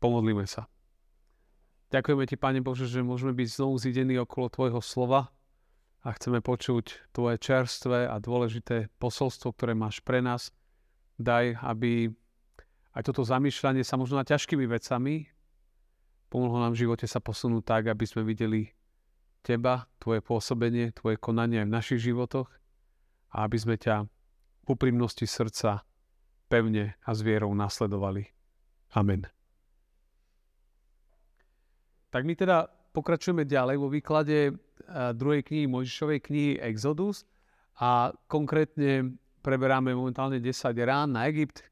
Pomodlíme sa. Ďakujeme Ti, Pane Bože, že môžeme byť znovu zidení okolo Tvojho slova a chceme počuť Tvoje čerstvé a dôležité posolstvo, ktoré máš pre nás. Daj, aby aj toto zamýšľanie sa možno nad ťažkými vecami pomohlo nám v živote sa posunúť tak, aby sme videli Teba, Tvoje pôsobenie, Tvoje konanie aj v našich životoch a aby sme ťa v úprimnosti srdca pevne a s vierou nasledovali. Amen. Tak my teda pokračujeme ďalej vo výklade eh, druhej knihy Mojžišovej knihy Exodus a konkrétne preberáme momentálne 10 rán na Egypt.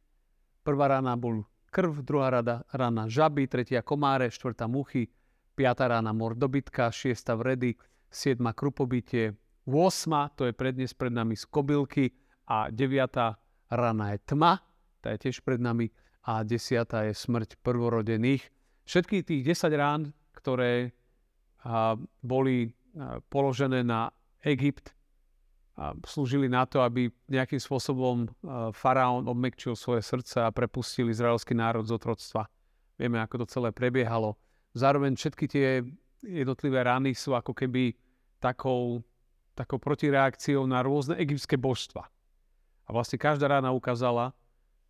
Prvá rána bol krv, druhá rada, rána žaby, tretia komáre, štvrtá muchy, piatá rána mor dobytka, šiesta vredy, siedma krupobytie, 8, to je prednes pred nami z kobylky a 9. rána je tma, tá je tiež pred nami a 10. je smrť prvorodených. Všetky tých 10 rán ktoré boli položené na Egypt, slúžili na to, aby nejakým spôsobom faraón obmekčil svoje srdce a prepustil izraelský národ z otroctva. Vieme, ako to celé prebiehalo. Zároveň všetky tie jednotlivé rany sú ako keby takou, takou protireakciou na rôzne egyptské božstva. A vlastne každá rána ukázala,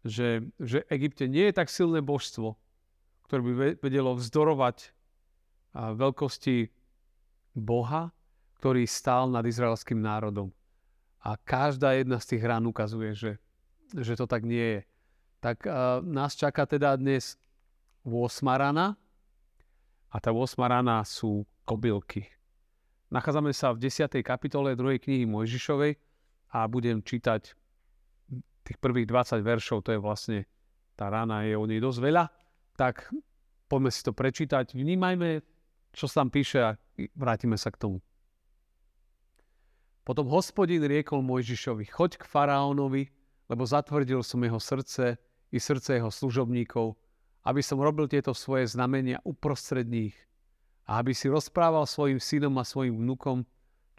že, že Egypte nie je tak silné božstvo, ktoré by vedelo vzdorovať veľkosti Boha, ktorý stál nad izraelským národom. A každá jedna z tých rán ukazuje, že, že to tak nie je. Tak uh, nás čaká teda dnes 8 rana a tá 8 rana sú kobylky. Nachádzame sa v 10. kapitole 2. knihy Mojžišovej a budem čítať tých prvých 20 veršov, to je vlastne, tá rána je o nej dosť veľa, tak poďme si to prečítať. Vnímajme čo sa tam píše a vrátime sa k tomu. Potom hospodin riekol Mojžišovi, choď k faraónovi, lebo zatvrdil som jeho srdce i srdce jeho služobníkov, aby som robil tieto svoje znamenia uprostred nich a aby si rozprával svojim synom a svojim vnukom,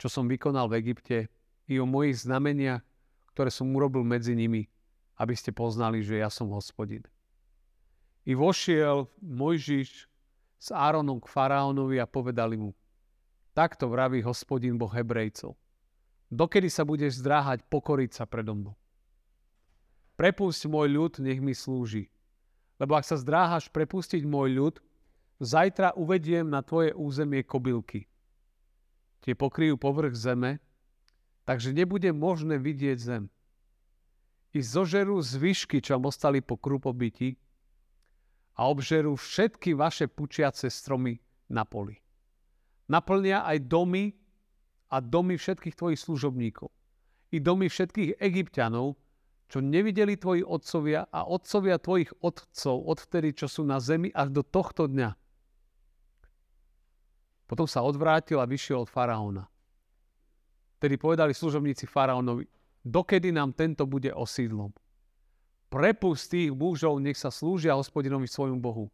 čo som vykonal v Egypte, i o mojich znameniach, ktoré som urobil medzi nimi, aby ste poznali, že ja som hospodin. I vošiel Mojžiš s Áronom k faraónovi a povedali mu, takto vraví hospodin Boh Hebrejcov. Dokedy sa budeš zdráhať pokoriť sa predo mnou? Prepusť môj ľud, nech mi slúži. Lebo ak sa zdráhaš prepustiť môj ľud, zajtra uvediem na tvoje územie kobylky. Tie pokryjú povrch zeme, takže nebude možné vidieť zem. I zožerú zvyšky, čo ostali po krupobyti, a obžerú všetky vaše pučiace stromy na poli. Naplnia aj domy a domy všetkých tvojich služobníkov. I domy všetkých egyptianov, čo nevideli tvoji otcovia a otcovia tvojich otcov odvtedy, čo sú na zemi až do tohto dňa. Potom sa odvrátil a vyšiel od faraóna. Tedy povedali služobníci faraónovi, dokedy nám tento bude osídlom prepust tých mužov, nech sa slúžia hospodinovi svojmu Bohu.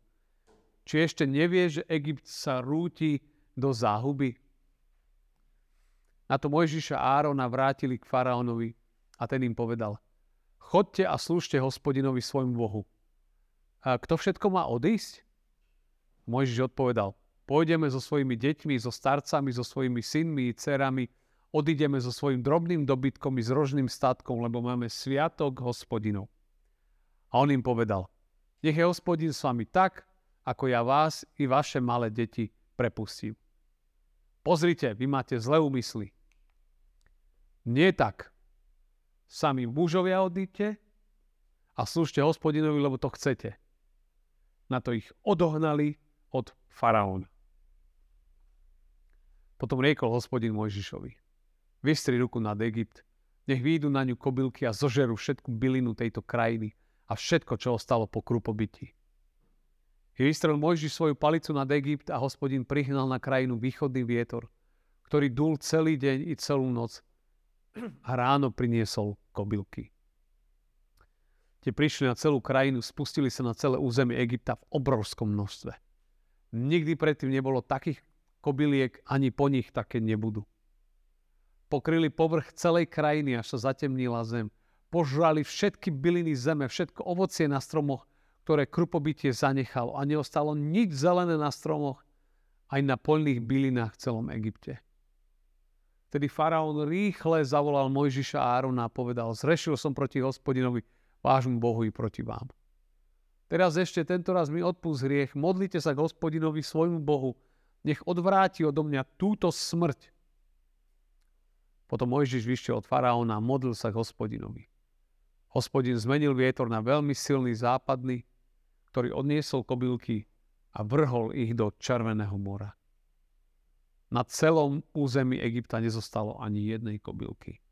Či ešte nevie, že Egypt sa rúti do záhuby? Na to Mojžiša a Árona vrátili k faraónovi a ten im povedal, chodte a slúžte hospodinovi svojmu Bohu. A kto všetko má odísť? Mojžiš odpovedal, pôjdeme so svojimi deťmi, so starcami, so svojimi synmi i dcerami, odídeme so svojim drobným dobytkom i s rožným statkom, lebo máme sviatok hospodinov. A on im povedal, nech je hospodin s vami tak, ako ja vás i vaše malé deti prepustím. Pozrite, vy máte zlé úmysly. Nie tak. Sami mužovia odíte a slúžte hospodinovi, lebo to chcete. Na to ich odohnali od faraóna. Potom riekol hospodin Mojžišovi. Vystri ruku nad Egypt, nech výjdu na ňu kobylky a zožerú všetku bylinu tejto krajiny a všetko, čo ostalo po krupobyti. I vystrel Mojžiš svoju palicu nad Egypt a hospodin prihnal na krajinu východný vietor, ktorý dul celý deň i celú noc a ráno priniesol kobylky. Tie prišli na celú krajinu, spustili sa na celé územie Egypta v obrovskom množstve. Nikdy predtým nebolo takých kobyliek, ani po nich také nebudú. Pokryli povrch celej krajiny, až sa zatemnila zem požrali všetky byliny zeme, všetko ovocie na stromoch, ktoré krupobytie zanechalo a neostalo nič zelené na stromoch, aj na poľných bylinách v celom Egypte. Tedy faraón rýchle zavolal Mojžiša a Árona a povedal, zrešil som proti hospodinovi, vášmu Bohu i proti vám. Teraz ešte tento raz mi odpust hriech, modlite sa k hospodinovi svojmu Bohu, nech odvráti odo mňa túto smrť. Potom Mojžiš vyšiel od faraóna a modlil sa k hospodinovi. Hospodin zmenil vietor na veľmi silný západný, ktorý odniesol kobylky a vrhol ich do Červeného mora. Na celom území Egypta nezostalo ani jednej kobylky.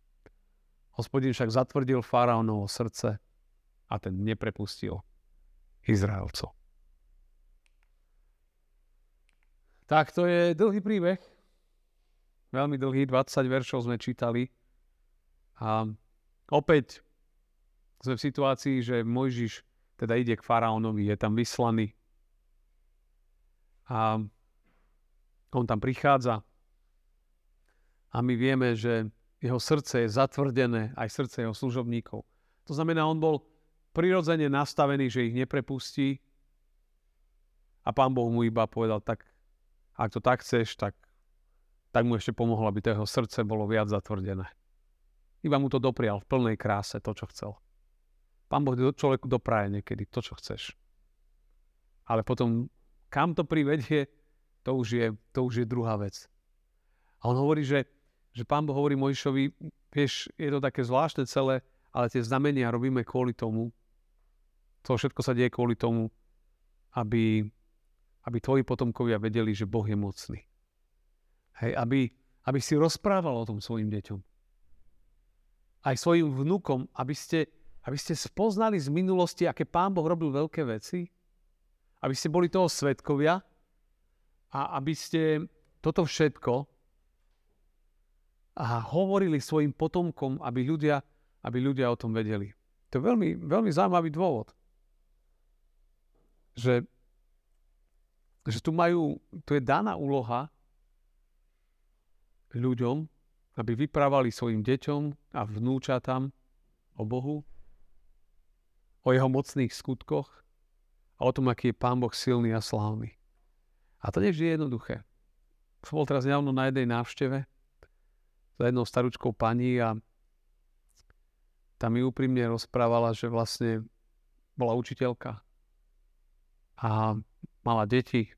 Hospodin však zatvrdil faraónovo srdce a ten neprepustil Izraelcov. Tak to je dlhý príbeh. Veľmi dlhý, 20 veršov sme čítali. A opäť sme v situácii, že Mojžiš teda ide k faraónovi, je tam vyslaný. A on tam prichádza a my vieme, že jeho srdce je zatvrdené, aj srdce jeho služobníkov. To znamená, on bol prirodzene nastavený, že ich neprepustí a pán Boh mu iba povedal, tak ak to tak chceš, tak, tak mu ešte pomohlo, aby to jeho srdce bolo viac zatvrdené. Iba mu to doprial v plnej kráse, to, čo chcel. Pán Boh človeku dopraje niekedy to, čo chceš. Ale potom, kam to privedie, to už je, to už je druhá vec. A on hovorí, že, že pán Boh hovorí Mojšovi, vieš, je to také zvláštne celé, ale tie znamenia robíme kvôli tomu, to všetko sa deje kvôli tomu, aby, aby tvoji potomkovia vedeli, že Boh je mocný. Hej, aby, aby si rozprával o tom svojim deťom. Aj svojim vnukom, aby ste, aby ste spoznali z minulosti, aké Pán Boh robil veľké veci, aby ste boli toho svetkovia a aby ste toto všetko a hovorili svojim potomkom, aby ľudia, aby ľudia o tom vedeli. To je veľmi, veľmi zaujímavý dôvod. Že, že tu majú, tu je daná úloha ľuďom, aby vyprávali svojim deťom a vnúčatám o Bohu, o jeho mocných skutkoch a o tom, aký je Pán Boh silný a slávny. A to nevždy je jednoduché. Som bol teraz nedávno na jednej návšteve za jednou staručkou pani a tam mi úprimne rozprávala, že vlastne bola učiteľka a mala deti.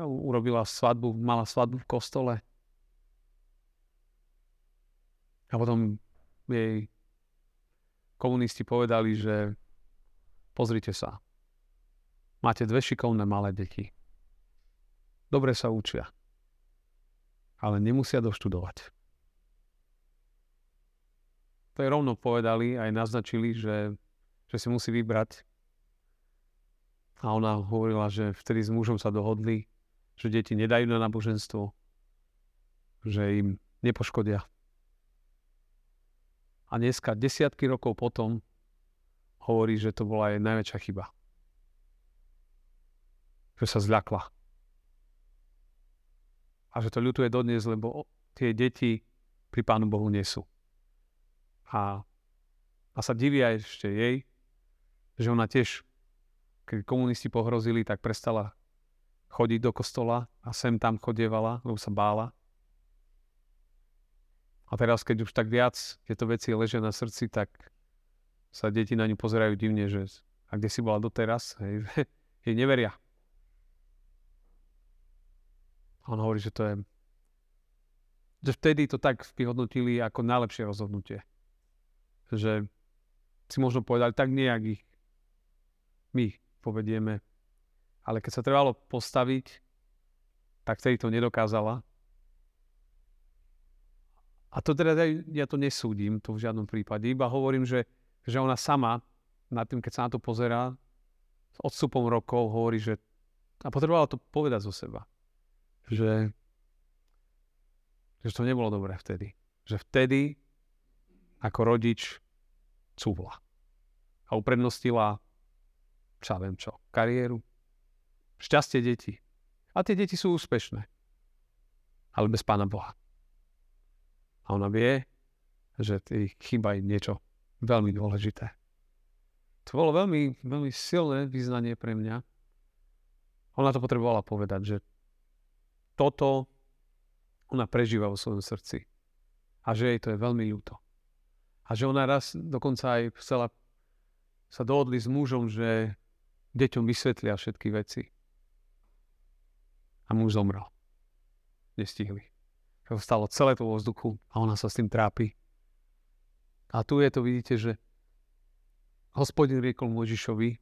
Urobila svadbu, mala svadbu v kostole. A potom jej komunisti povedali, že pozrite sa, máte dve šikovné malé deti. Dobre sa učia, ale nemusia doštudovať. To je rovno povedali, aj naznačili, že, že si musí vybrať. A ona hovorila, že vtedy s mužom sa dohodli, že deti nedajú na náboženstvo, že im nepoškodia a dneska, desiatky rokov potom, hovorí, že to bola jej najväčšia chyba. Že sa zľakla. A že to ľutuje dodnes, lebo tie deti pri Pánu Bohu nie sú. A, a sa divia ešte jej, že ona tiež, keď komunisti pohrozili, tak prestala chodiť do kostola a sem tam chodievala, lebo sa bála. A teraz, keď už tak viac tieto veci ležia na srdci, tak sa deti na ňu pozerajú divne, že a kde si bola doteraz, hej, jej neveria. A on hovorí, že to je že vtedy to tak vyhodnotili ako najlepšie rozhodnutie. Že si možno povedali, tak nejak ich my povedieme. Ale keď sa trebalo postaviť, tak vtedy to nedokázala a to teda ja to nesúdim, to v žiadnom prípade. Iba hovorím, že, že ona sama nad tým, keď sa na to pozerá, s odstupom rokov hovorí, že a potrebovala to povedať zo seba. Že, že to nebolo dobré vtedy. Že vtedy ako rodič cúvla. A uprednostila, čo viem čo, kariéru, šťastie detí. A tie deti sú úspešné. Ale bez Pána Boha. A ona vie, že chýba im niečo veľmi dôležité. To bolo veľmi, veľmi silné vyznanie pre mňa. Ona to potrebovala povedať, že toto ona prežíva vo svojom srdci. A že jej to je veľmi ľúto. A že ona raz dokonca aj chcela sa dohodli s mužom, že deťom vysvetlia všetky veci. A muž zomrel. Nestihli. Stalo celé to vo vzduchu a ona sa s tým trápi. A tu je to, vidíte, že hospodin riekol Mojžišovi,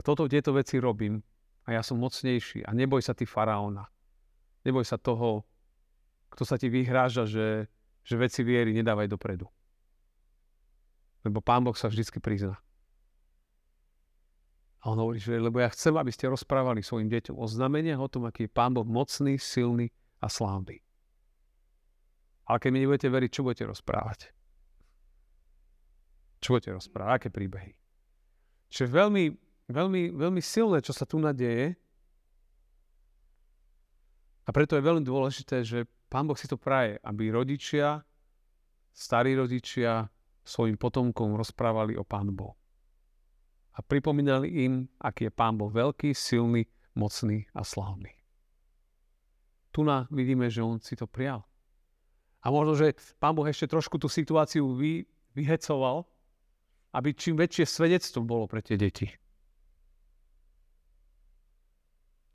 toto tieto veci robím a ja som mocnejší a neboj sa ty faraóna. Neboj sa toho, kto sa ti vyhráža, že, že veci viery nedávaj dopredu. Lebo Pán Boh sa vždycky prizná. A on hovorí, že lebo ja chcem, aby ste rozprávali svojim deťom o znameniach o tom, aký je Pán Boh mocný, silný a slávny. Ale keď mi nebudete veriť, čo budete rozprávať? Čo budete rozprávať? Aké príbehy? Čiže veľmi, veľmi, veľmi silné, čo sa tu nadeje. A preto je veľmi dôležité, že Pán Boh si to praje, aby rodičia, starí rodičia svojim potomkom rozprávali o Pán Bohu. A pripomínali im, aký je Pán Boh veľký, silný, mocný a slávny. Tu na vidíme, že on si to prijal. A možno, že Pán Boh ešte trošku tú situáciu vy, vyhecoval, aby čím väčšie svedectvo bolo pre tie deti.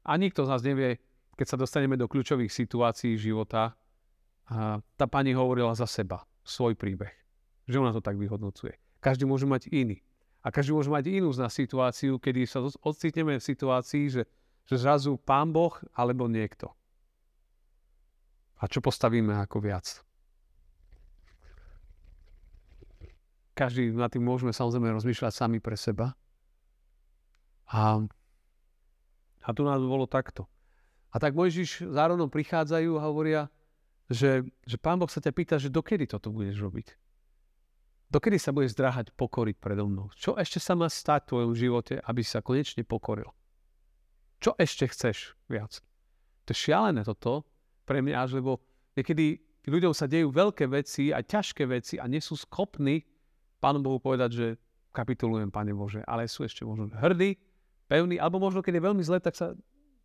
A nikto z nás nevie, keď sa dostaneme do kľúčových situácií života, a tá pani hovorila za seba, svoj príbeh. Že ona to tak vyhodnocuje. Každý môže mať iný. A každý môže mať inú z nás situáciu, kedy sa ocitneme v situácii, že, že zrazu pán Boh alebo niekto. A čo postavíme ako viac? každý na tým môžeme samozrejme rozmýšľať sami pre seba. A, a tu nás bolo takto. A tak Mojžiš zároveň prichádzajú a hovoria, že, že Pán Boh sa ťa pýta, že dokedy toto budeš robiť? Dokedy sa budeš zdráhať pokoriť predo mnou? Čo ešte sa má stať v tvojom živote, aby sa konečne pokoril? Čo ešte chceš viac? To je šialené toto pre mňa, lebo niekedy ľuďom sa dejú veľké veci a ťažké veci a nie sú schopní Pánu Bohu povedať, že kapitulujem, Pane Bože, ale sú ešte možno hrdí, pevní, alebo možno keď je veľmi zle, tak sa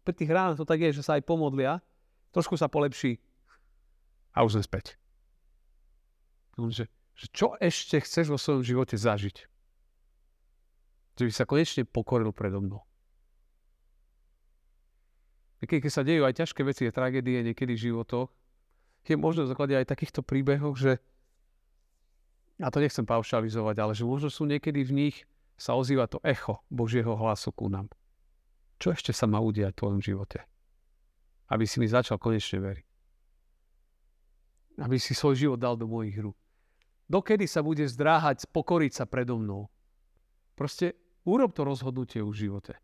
pri tých ránach to tak je, že sa aj pomodlia, trošku sa polepší a už sme späť. Že, že čo ešte chceš vo svojom živote zažiť? Že by sa konečne pokoril predo mnou. Niekedy, keď sa dejú aj ťažké veci a tragédie niekedy v životoch, je možno v základe aj takýchto príbehoch, že a to nechcem paušalizovať, ale že možno sú niekedy v nich sa ozýva to echo Božieho hlasu ku nám. Čo ešte sa má udiať v tvojom živote? Aby si mi začal konečne veriť. Aby si svoj život dal do mojich rúk. Dokedy sa bude zdráhať pokoriť sa predo mnou? Proste urob to rozhodnutie v živote.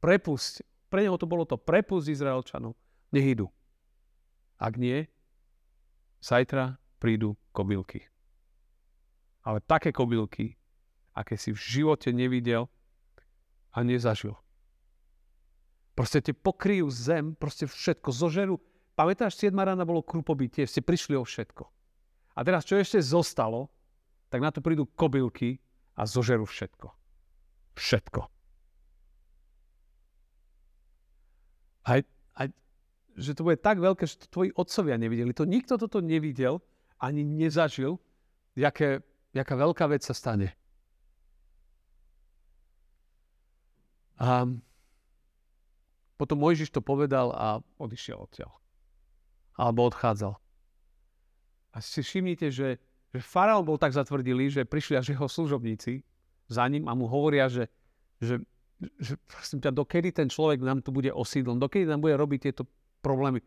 Prepusť. Pre neho to bolo to prepusť Izraelčanov. Nech idú. Ak nie, zajtra prídu kobylky ale také kobylky, aké si v živote nevidel a nezažil. Proste te pokryjú zem, proste všetko zožerú. Pamätáš, 7 rána bolo krupobytie, ste prišli o všetko. A teraz, čo ešte zostalo, tak na to prídu kobylky a zožerú všetko. Všetko. Aj, aj, že to bude tak veľké, že to tvoji otcovia nevideli. To nikto toto nevidel, ani nezažil, jaké jaká veľká vec sa stane. A potom Mojžiš to povedal a odišiel odtiaľ. Alebo odchádzal. A si všimnite, že, že faraón bol tak zatvrdilý, že prišli až jeho služobníci za ním a mu hovoria, že, že, že prosím ťa, dokedy ten človek nám tu bude osídlom, dokedy nám bude robiť tieto problémy.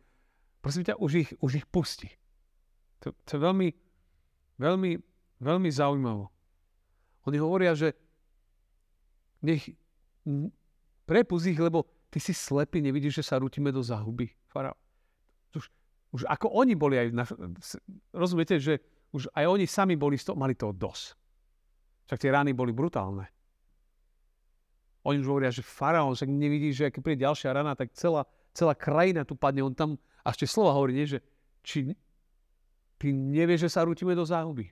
Prosím ťa, už ich, už ich pusti. To, to je veľmi, veľmi Veľmi zaujímavo. Oni hovoria, že nech prepuz ich, lebo ty si slepý, nevidíš, že sa rútime do zahuby. Už, už ako oni boli aj... Na, rozumiete, že už aj oni sami boli, sto, mali toho dosť. Však tie rány boli brutálne. Oni už hovoria, že faraón, však nevidíš, že keď príde ďalšia rana, tak celá, celá krajina tu padne. On tam, a ešte slova hovorí, nie, že či ty nevieš, že sa rútime do záhuby.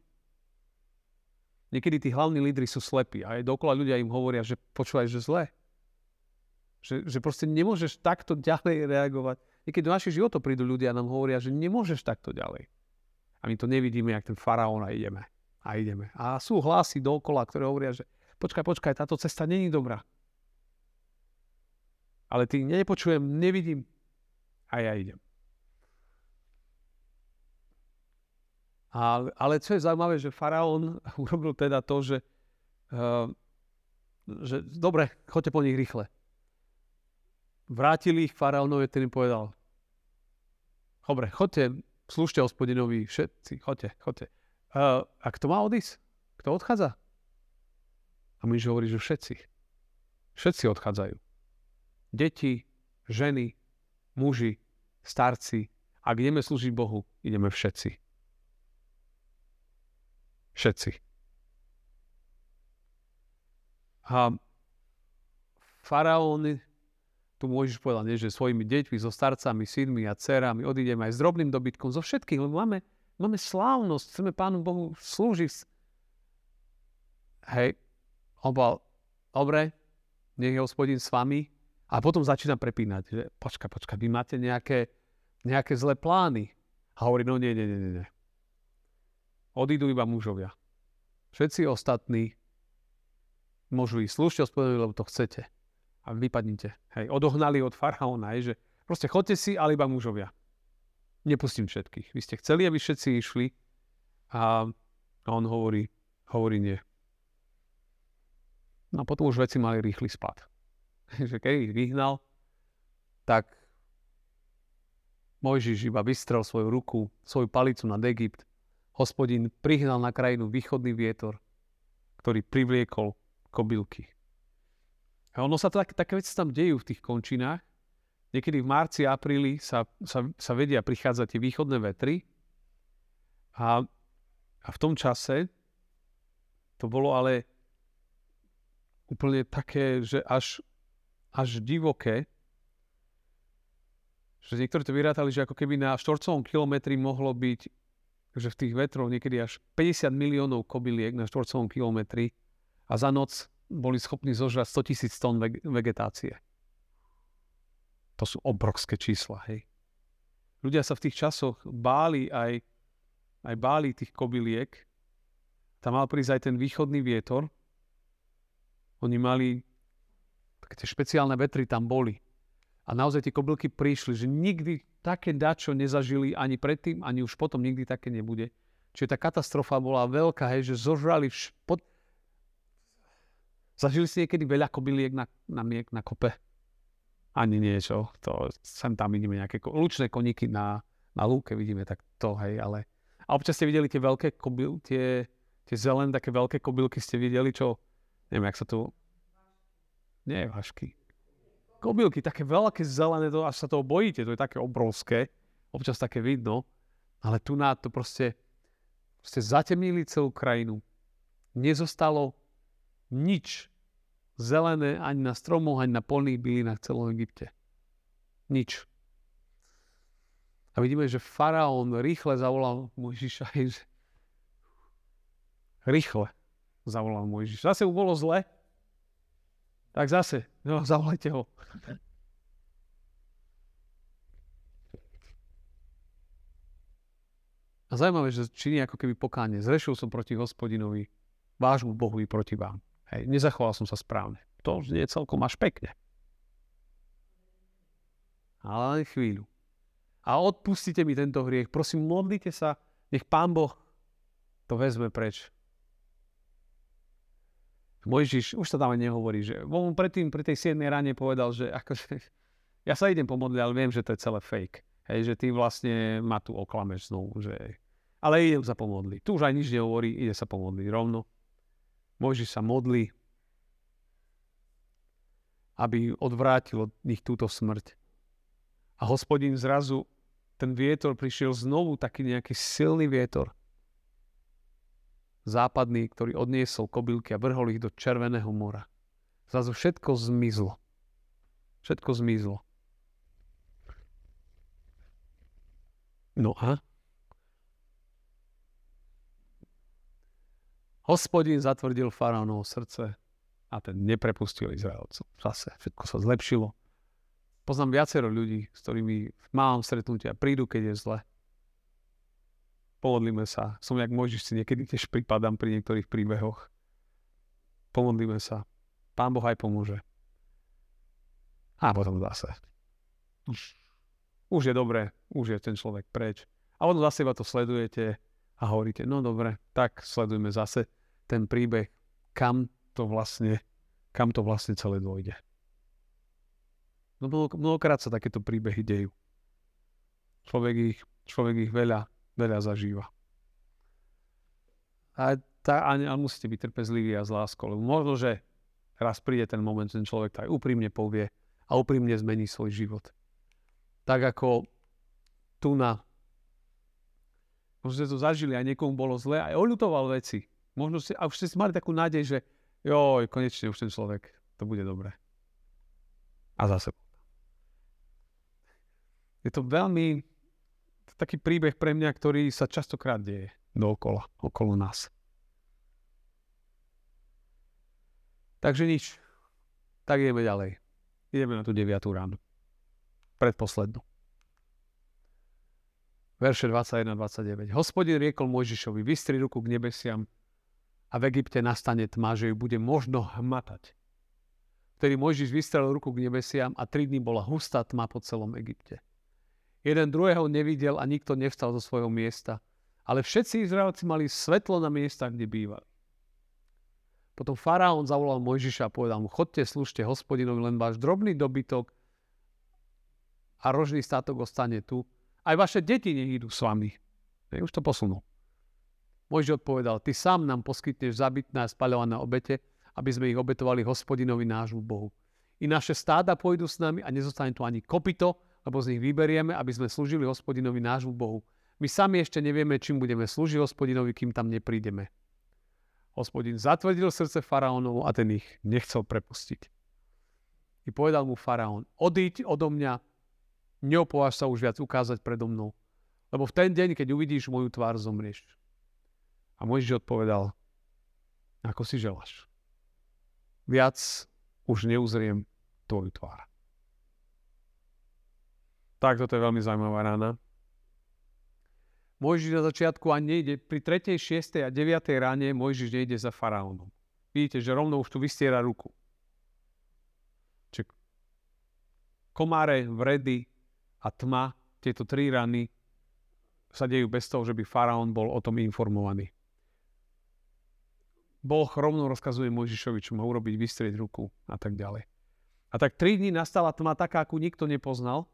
Niekedy tí hlavní lídry sú slepí a aj dokola ľudia im hovoria, že počúvaj, že zle. Že, že proste nemôžeš takto ďalej reagovať. Niekedy do našich životov prídu ľudia a nám hovoria, že nemôžeš takto ďalej. A my to nevidíme, jak ten faraón a ideme. A ideme. A sú hlasy dokola, ktoré hovoria, že počkaj, počkaj, táto cesta není dobrá. Ale ty nepočujem, nevidím a ja idem. A, ale čo je zaujímavé, že faraón urobil teda to, že, uh, že dobre, choďte po nich rýchle. Vrátili ich faraónovi, ten im povedal, dobre, choďte, slúžte hospodinovi, všetci, choďte, choďte. Uh, a kto má odísť? Kto odchádza? A my hovorí, že všetci. Všetci odchádzajú. Deti, ženy, muži, starci. Ak ideme slúžiť Bohu, ideme všetci. Všetci. A faraóny, tu môžeš povedať, že svojimi deťmi, so starcami, synmi a dcerami odídeme aj s drobným dobytkom, zo všetkých, lebo máme, máme slávnosť, chceme Pánu Bohu slúžiť. Hej, obal, dobre, nech je hospodin s vami. A potom začína prepínať, že počka, počka, vy máte nejaké, nejaké zlé plány. A hovorí, no nie, nie, nie, nie odídu iba mužovia. Všetci ostatní môžu ísť. Slúžte hospodinovi, lebo to chcete. A vypadnite. Hej, odohnali od faraóna, že proste chodte si, ale iba mužovia. Nepustím všetkých. Vy ste chceli, aby všetci išli a on hovorí, hovorí nie. No a potom už veci mali rýchly spad. že keď ich vyhnal, tak Mojžiš iba vystrel svoju ruku, svoju palicu nad Egypt hospodin prihnal na krajinu východný vietor, ktorý privliekol kobylky. A ono sa tak, také veci tam dejú v tých končinách. Niekedy v marci, apríli sa, sa, sa vedia prichádzať tie východné vetry. A, a v tom čase to bolo ale úplne také, že až, až divoké, že niektorí to vyrátali, že ako keby na štvorcovom kilometri mohlo byť Takže v tých vetroch niekedy až 50 miliónov kobyliek na štvorcovom kilometri a za noc boli schopní zožrať 100 tisíc tón vegetácie. To sú obrovské čísla, hej. Ľudia sa v tých časoch báli aj, aj báli tých kobyliek. Tam mal prísť aj ten východný vietor. Oni mali, také tie špeciálne vetry tam boli. A naozaj tie kobylky prišli, že nikdy také dačo nezažili ani predtým, ani už potom nikdy také nebude. Čiže tá katastrofa bola veľká, hej, že zožrali vš- pod... Zažili si niekedy veľa kobyliek na, na, miek, na kope? Ani niečo. To, sem tam vidíme nejaké ko- lučné koníky na, na lúke, vidíme tak to, hej, ale... A občas ste videli tie veľké kobyl, tie, tie zelené, také veľké kobylky ste videli, čo... Neviem, jak sa tu... Nie, vášky kobylky, také veľké zelené, to, až sa toho bojíte, to je také obrovské, občas také vidno, ale tu na to proste, proste zatemnili celú krajinu. Nezostalo nič zelené ani na stromoch, ani na polných bylinách v celom Egypte. Nič. A vidíme, že faraón rýchle zavolal Mojžiša. Rýchle zavolal Mojžiš. Zase mu bolo zle, tak zase, no, zavolajte ho. A zaujímavé, že činí ako keby pokáne. Zrešil som proti hospodinovi, vášmu Bohu i proti vám. Hej, nezachoval som sa správne. To je celkom až pekne. Ale len chvíľu. A odpustite mi tento hriech. Prosím, modlite sa, nech Pán Boh to vezme preč. Mojžiš, už sa tam aj nehovorí, že on predtým pri tej 7 ráne povedal, že akože, ja sa idem pomodliť, ale viem, že to je celé fake. Hej, že ty vlastne ma tu oklameš znovu, že ale idem sa pomodliť. Tu už aj nič nehovorí, ide sa pomodliť rovno. Mojžiš sa modlí, aby odvrátil od nich túto smrť. A hospodin zrazu, ten vietor prišiel znovu, taký nejaký silný vietor západný, ktorý odniesol kobylky a vrhol ich do Červeného mora. Zrazu všetko zmizlo. Všetko zmizlo. No a? Hospodin zatvrdil faraónovo srdce a ten neprepustil Izraelcov. Zase všetko sa zlepšilo. Poznám viacero ľudí, s ktorými mám stretnutia, prídu, keď je zle. Pomodlíme sa. Som jak Mojžiš si niekedy tiež pripadám pri niektorých príbehoch. Pomodlíme sa. Pán Boh aj pomôže. A potom zase. Už je dobré, už je ten človek preč. A potom zase iba to sledujete a hovoríte, no dobre, tak sledujme zase ten príbeh, kam to vlastne, kam to vlastne celé dôjde. No mnohokrát sa takéto príbehy dejú. Človek ich, človek ich veľa, veľa zažíva. A, tá, a, a musíte byť trpezliví a s láskou, možno, že raz príde ten moment, ten človek tak úprimne povie a úprimne zmení svoj život. Tak ako tu na Možno ste to zažili, aj niekomu bolo zle, aj oľutoval veci. Možno ste, a už ste mali takú nádej, že joj, konečne už ten človek, to bude dobré. A zase je to veľmi taký príbeh pre mňa, ktorý sa častokrát deje dookola, okolo nás. Takže nič. Tak ideme ďalej. Ideme na tú 9. ránu. Predposlednú. Verše 21-29. Hospodin riekol Mojžišovi, vystri ruku k nebesiam a v Egypte nastane tma, že ju bude možno hmatať. Vtedy Mojžiš vystrel ruku k nebesiam a tri dny bola hustá tma po celom Egypte. Jeden druhého nevidel a nikto nevstal zo svojho miesta. Ale všetci Izraelci mali svetlo na miestach, kde bývali. Potom faraón zavolal Mojžiša a povedal mu, chodte, slúžte hospodinovi, len váš drobný dobytok a rožný státok ostane tu. Aj vaše deti nech idú s vami. Ne, už to posunul. Mojžiš odpovedal, ty sám nám poskytneš zabitné a spaľované obete, aby sme ich obetovali hospodinovi nášmu Bohu. I naše stáda pôjdu s nami a nezostane tu ani kopito, lebo z nich vyberieme, aby sme slúžili hospodinovi nášmu Bohu. My sami ešte nevieme, čím budeme slúžiť hospodinovi, kým tam neprídeme. Hospodin zatvrdil srdce faraónovu a ten ich nechcel prepustiť. I povedal mu faraón, odíď odo mňa, neopováž sa už viac ukázať predo mnou, lebo v ten deň, keď uvidíš moju tvár, zomrieš. A Mojžiš odpovedal, ako si želáš. Viac už neuzriem tvoju tvár. Tak, toto je veľmi zaujímavá rána. Mojžiš na začiatku ani nejde, pri 3., 6. a 9. ráne Mojžiš nejde za faraónom. Vidíte, že rovno už tu vystiera ruku. Čiže komáre, vredy a tma, tieto tri rany sa dejú bez toho, že by faraón bol o tom informovaný. Boh rovno rozkazuje Mojžišovi, čo má urobiť, vystrieť ruku a tak ďalej. A tak tri dní nastala tma taká, akú nikto nepoznal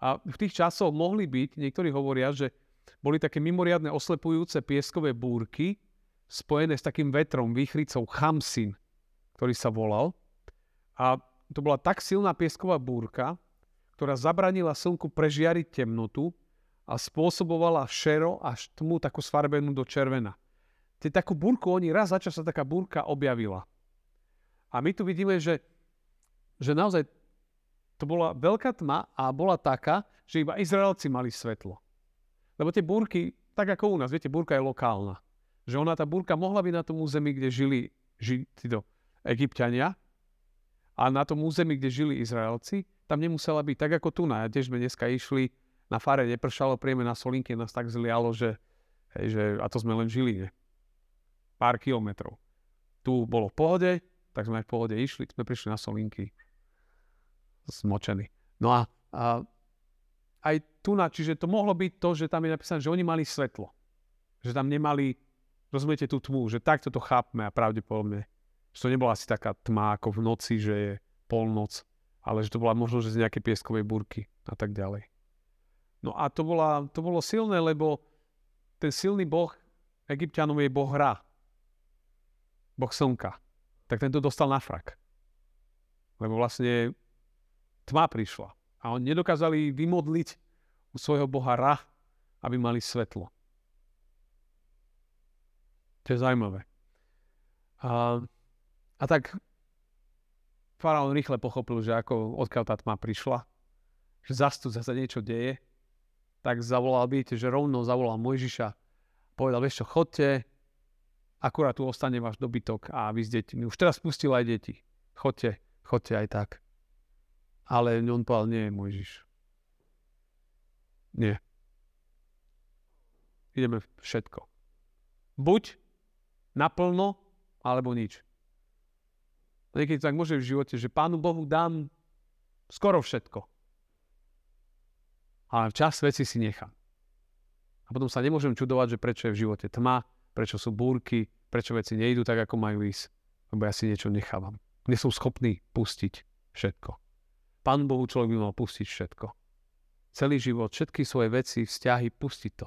a v tých časoch mohli byť, niektorí hovoria, že boli také mimoriadne oslepujúce pieskové búrky spojené s takým vetrom, výchricou Chamsin, ktorý sa volal. A to bola tak silná piesková búrka, ktorá zabranila slnku prežiariť temnotu a spôsobovala šero až tmu takú sfarbenú do červena. Te takú búrku oni raz za čas sa taká búrka objavila. A my tu vidíme, že, že naozaj to bola veľká tma a bola taká, že iba Izraelci mali svetlo. Lebo tie búrky, tak ako u nás, viete, búrka je lokálna. Že ona, tá búrka mohla byť na tom území, kde žili, žili títo egyptiania a na tom území, kde žili Izraelci, tam nemusela byť tak ako tu. Na, tiež sme dneska išli, na fare nepršalo, príjeme na Solinke, nás tak zlialo, že, hej, že a to sme len žili, ne? Pár kilometrov. Tu bolo v pohode, tak sme aj v pohode išli, sme prišli na Solinky zmočený. No a, a aj tu čiže to mohlo byť to, že tam je napísané, že oni mali svetlo. Že tam nemali, rozumiete tú tmu, že takto to chápme a pravdepodobne, že to nebola asi taká tma ako v noci, že je polnoc, ale že to bola možno, že z nejaké pieskovej burky a tak ďalej. No a to, bola, to bolo silné, lebo ten silný boh Egyptianov je boh hra. Boh slnka. Tak tento dostal na frak. Lebo vlastne tma prišla. A oni nedokázali vymodliť u svojho boha Ra, aby mali svetlo. To je zaujímavé. A, a tak faraón rýchle pochopil, že ako odkiaľ tá tma prišla, že zase tu zase niečo deje, tak zavolal, vidíte, že rovno zavolal Mojžiša, povedal, vieš čo, chodte, akurát tu ostane váš dobytok a vy s deťmi. Už teraz pustil aj deti. Chodte, chodte aj tak. Ale on povedal, nie, Mojžiš. Nie. Ideme všetko. Buď naplno, alebo nič. Niekedy tak môže v živote, že Pánu Bohu dám skoro všetko. Ale čas veci si nechám. A potom sa nemôžem čudovať, že prečo je v živote tma, prečo sú búrky, prečo veci nejdu tak, ako majú ísť. Lebo ja si niečo nechávam. Nie som schopný pustiť všetko. Pán Bohu človek by mal pustiť všetko. Celý život, všetky svoje veci, vzťahy, pustiť to.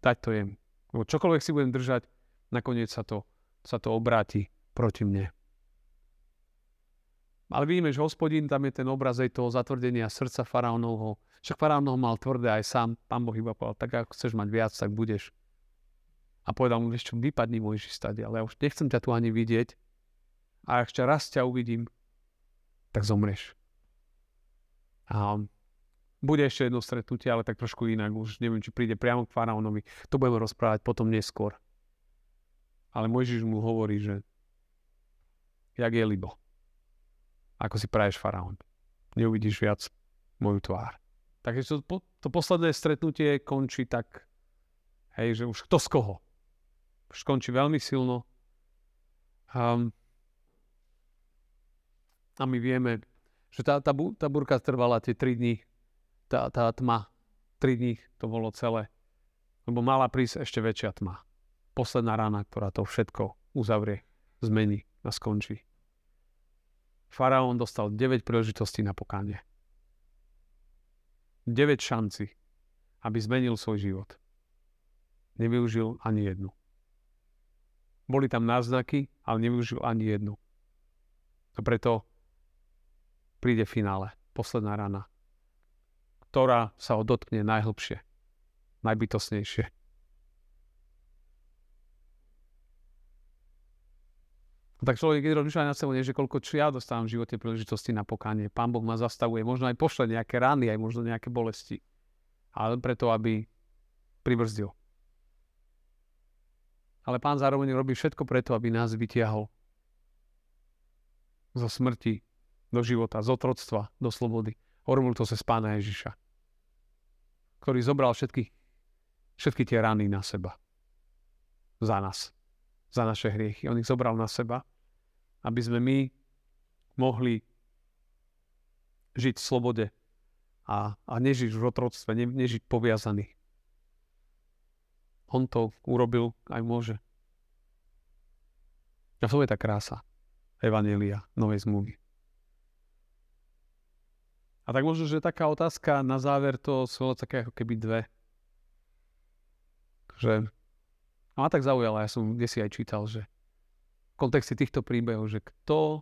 Dať to jem. Lebo čokoľvek si budem držať, nakoniec sa to, sa to obráti proti mne. Ale vidíme, že hospodín, tam je ten obraz aj toho zatvrdenia srdca faraónovho. Však faraónov mal tvrdé aj sám. Pán Boh iba povedal, tak ako chceš mať viac, tak budeš. A povedal mu, vieš čo, vypadni môj stade, ale ja už nechcem ťa tu ani vidieť. A ak ešte raz ťa uvidím, tak zomrieš. A bude ešte jedno stretnutie, ale tak trošku inak. Už neviem, či príde priamo k faraónovi. To budeme rozprávať potom neskôr. Ale Mojžiš mu hovorí, že jak je libo ako si praješ faraón. Neuvidíš viac moju tvár. Takže to, to posledné stretnutie končí tak, hej, že už kto z koho. Už končí veľmi silno. Um, a my vieme, že tá, tá, tá burka trvala tie 3 dní, tá, tá tma, 3 dní to bolo celé. Lebo mala prísť ešte väčšia tma. Posledná rána, ktorá to všetko uzavrie, zmení a skončí. Faraón dostal 9 príležitostí na pokánie. 9 šanci, aby zmenil svoj život. Nevyužil ani jednu. Boli tam náznaky, ale nevyužil ani jednu. A preto príde finále, posledná rana, ktorá sa ho dotkne najhlbšie, najbytosnejšie. Tak človek, keď rozmýšľa na sebou, že koľko či ja dostávam v živote príležitosti na pokánie. Pán Boh ma zastavuje, možno aj pošle nejaké rany, aj možno nejaké bolesti. Ale preto, aby pribrzdil. Ale pán zároveň robí všetko preto, aby nás vytiahol zo smrti do života, z otroctva do slobody. Hovoril to cez pána Ježiša, ktorý zobral všetky, všetky tie rany na seba. Za nás za naše hriechy. On ich zobral na seba, aby sme my mohli žiť v slobode a, a nežiť v otroctve, ne, nežiť poviazaný. On to urobil aj môže. A to je tá krása Evanelia, Novej zmluvy. A tak možno, že taká otázka na záver to sú také ako keby dve. Že a ma tak zaujalo, ja som kde si aj čítal, že v kontexte týchto príbehov, že kto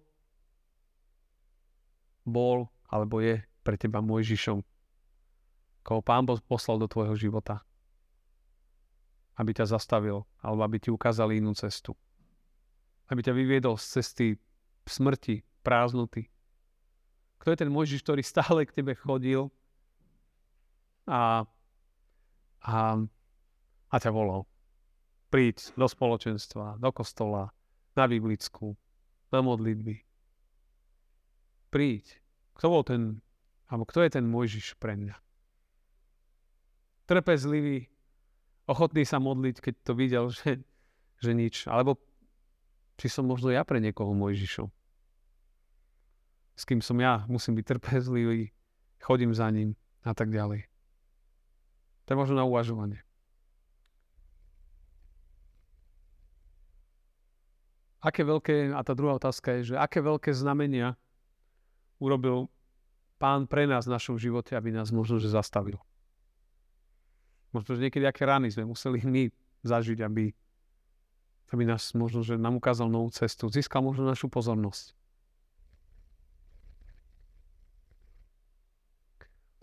bol alebo je pre teba Mojžišom, koho pán poslal do tvojho života, aby ťa zastavil, alebo aby ti ukázal inú cestu. Aby ťa vyviedol z cesty smrti, prázdnoty. Kto je ten Mojžiš, ktorý stále k tebe chodil a, a, a ťa volal príď do spoločenstva, do kostola, na biblickú, na modlitby. Príď. Kto bol ten, alebo kto je ten Mojžiš pre mňa? Trpezlivý, ochotný sa modliť, keď to videl, že, že nič. Alebo či som možno ja pre niekoho Mojžišom. S kým som ja, musím byť trpezlivý, chodím za ním a tak ďalej. To je možno na uvažovanie. aké veľké, a tá druhá otázka je, že aké veľké znamenia urobil pán pre nás v našom živote, aby nás možno, že zastavil. Možno, že niekedy aké rány sme museli my zažiť, aby, aby nás možno, že nám ukázal novú cestu, získal možno našu pozornosť.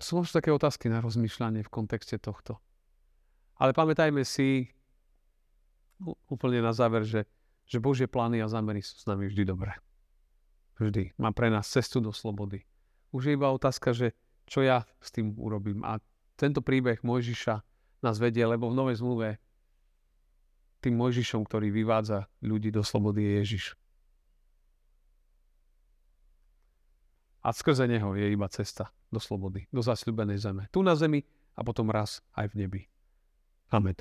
Sú možno také otázky na rozmýšľanie v kontexte tohto. Ale pamätajme si úplne na záver, že že Božie plány a zámery sú s nami vždy dobré. Vždy. Má pre nás cestu do slobody. Už je iba otázka, že čo ja s tým urobím. A tento príbeh Mojžiša nás vedie, lebo v Novej zmluve tým Mojžišom, ktorý vyvádza ľudí do slobody, je Ježiš. A skrze neho je iba cesta do slobody, do zasľubenej zeme. Tu na zemi a potom raz aj v nebi. Amen.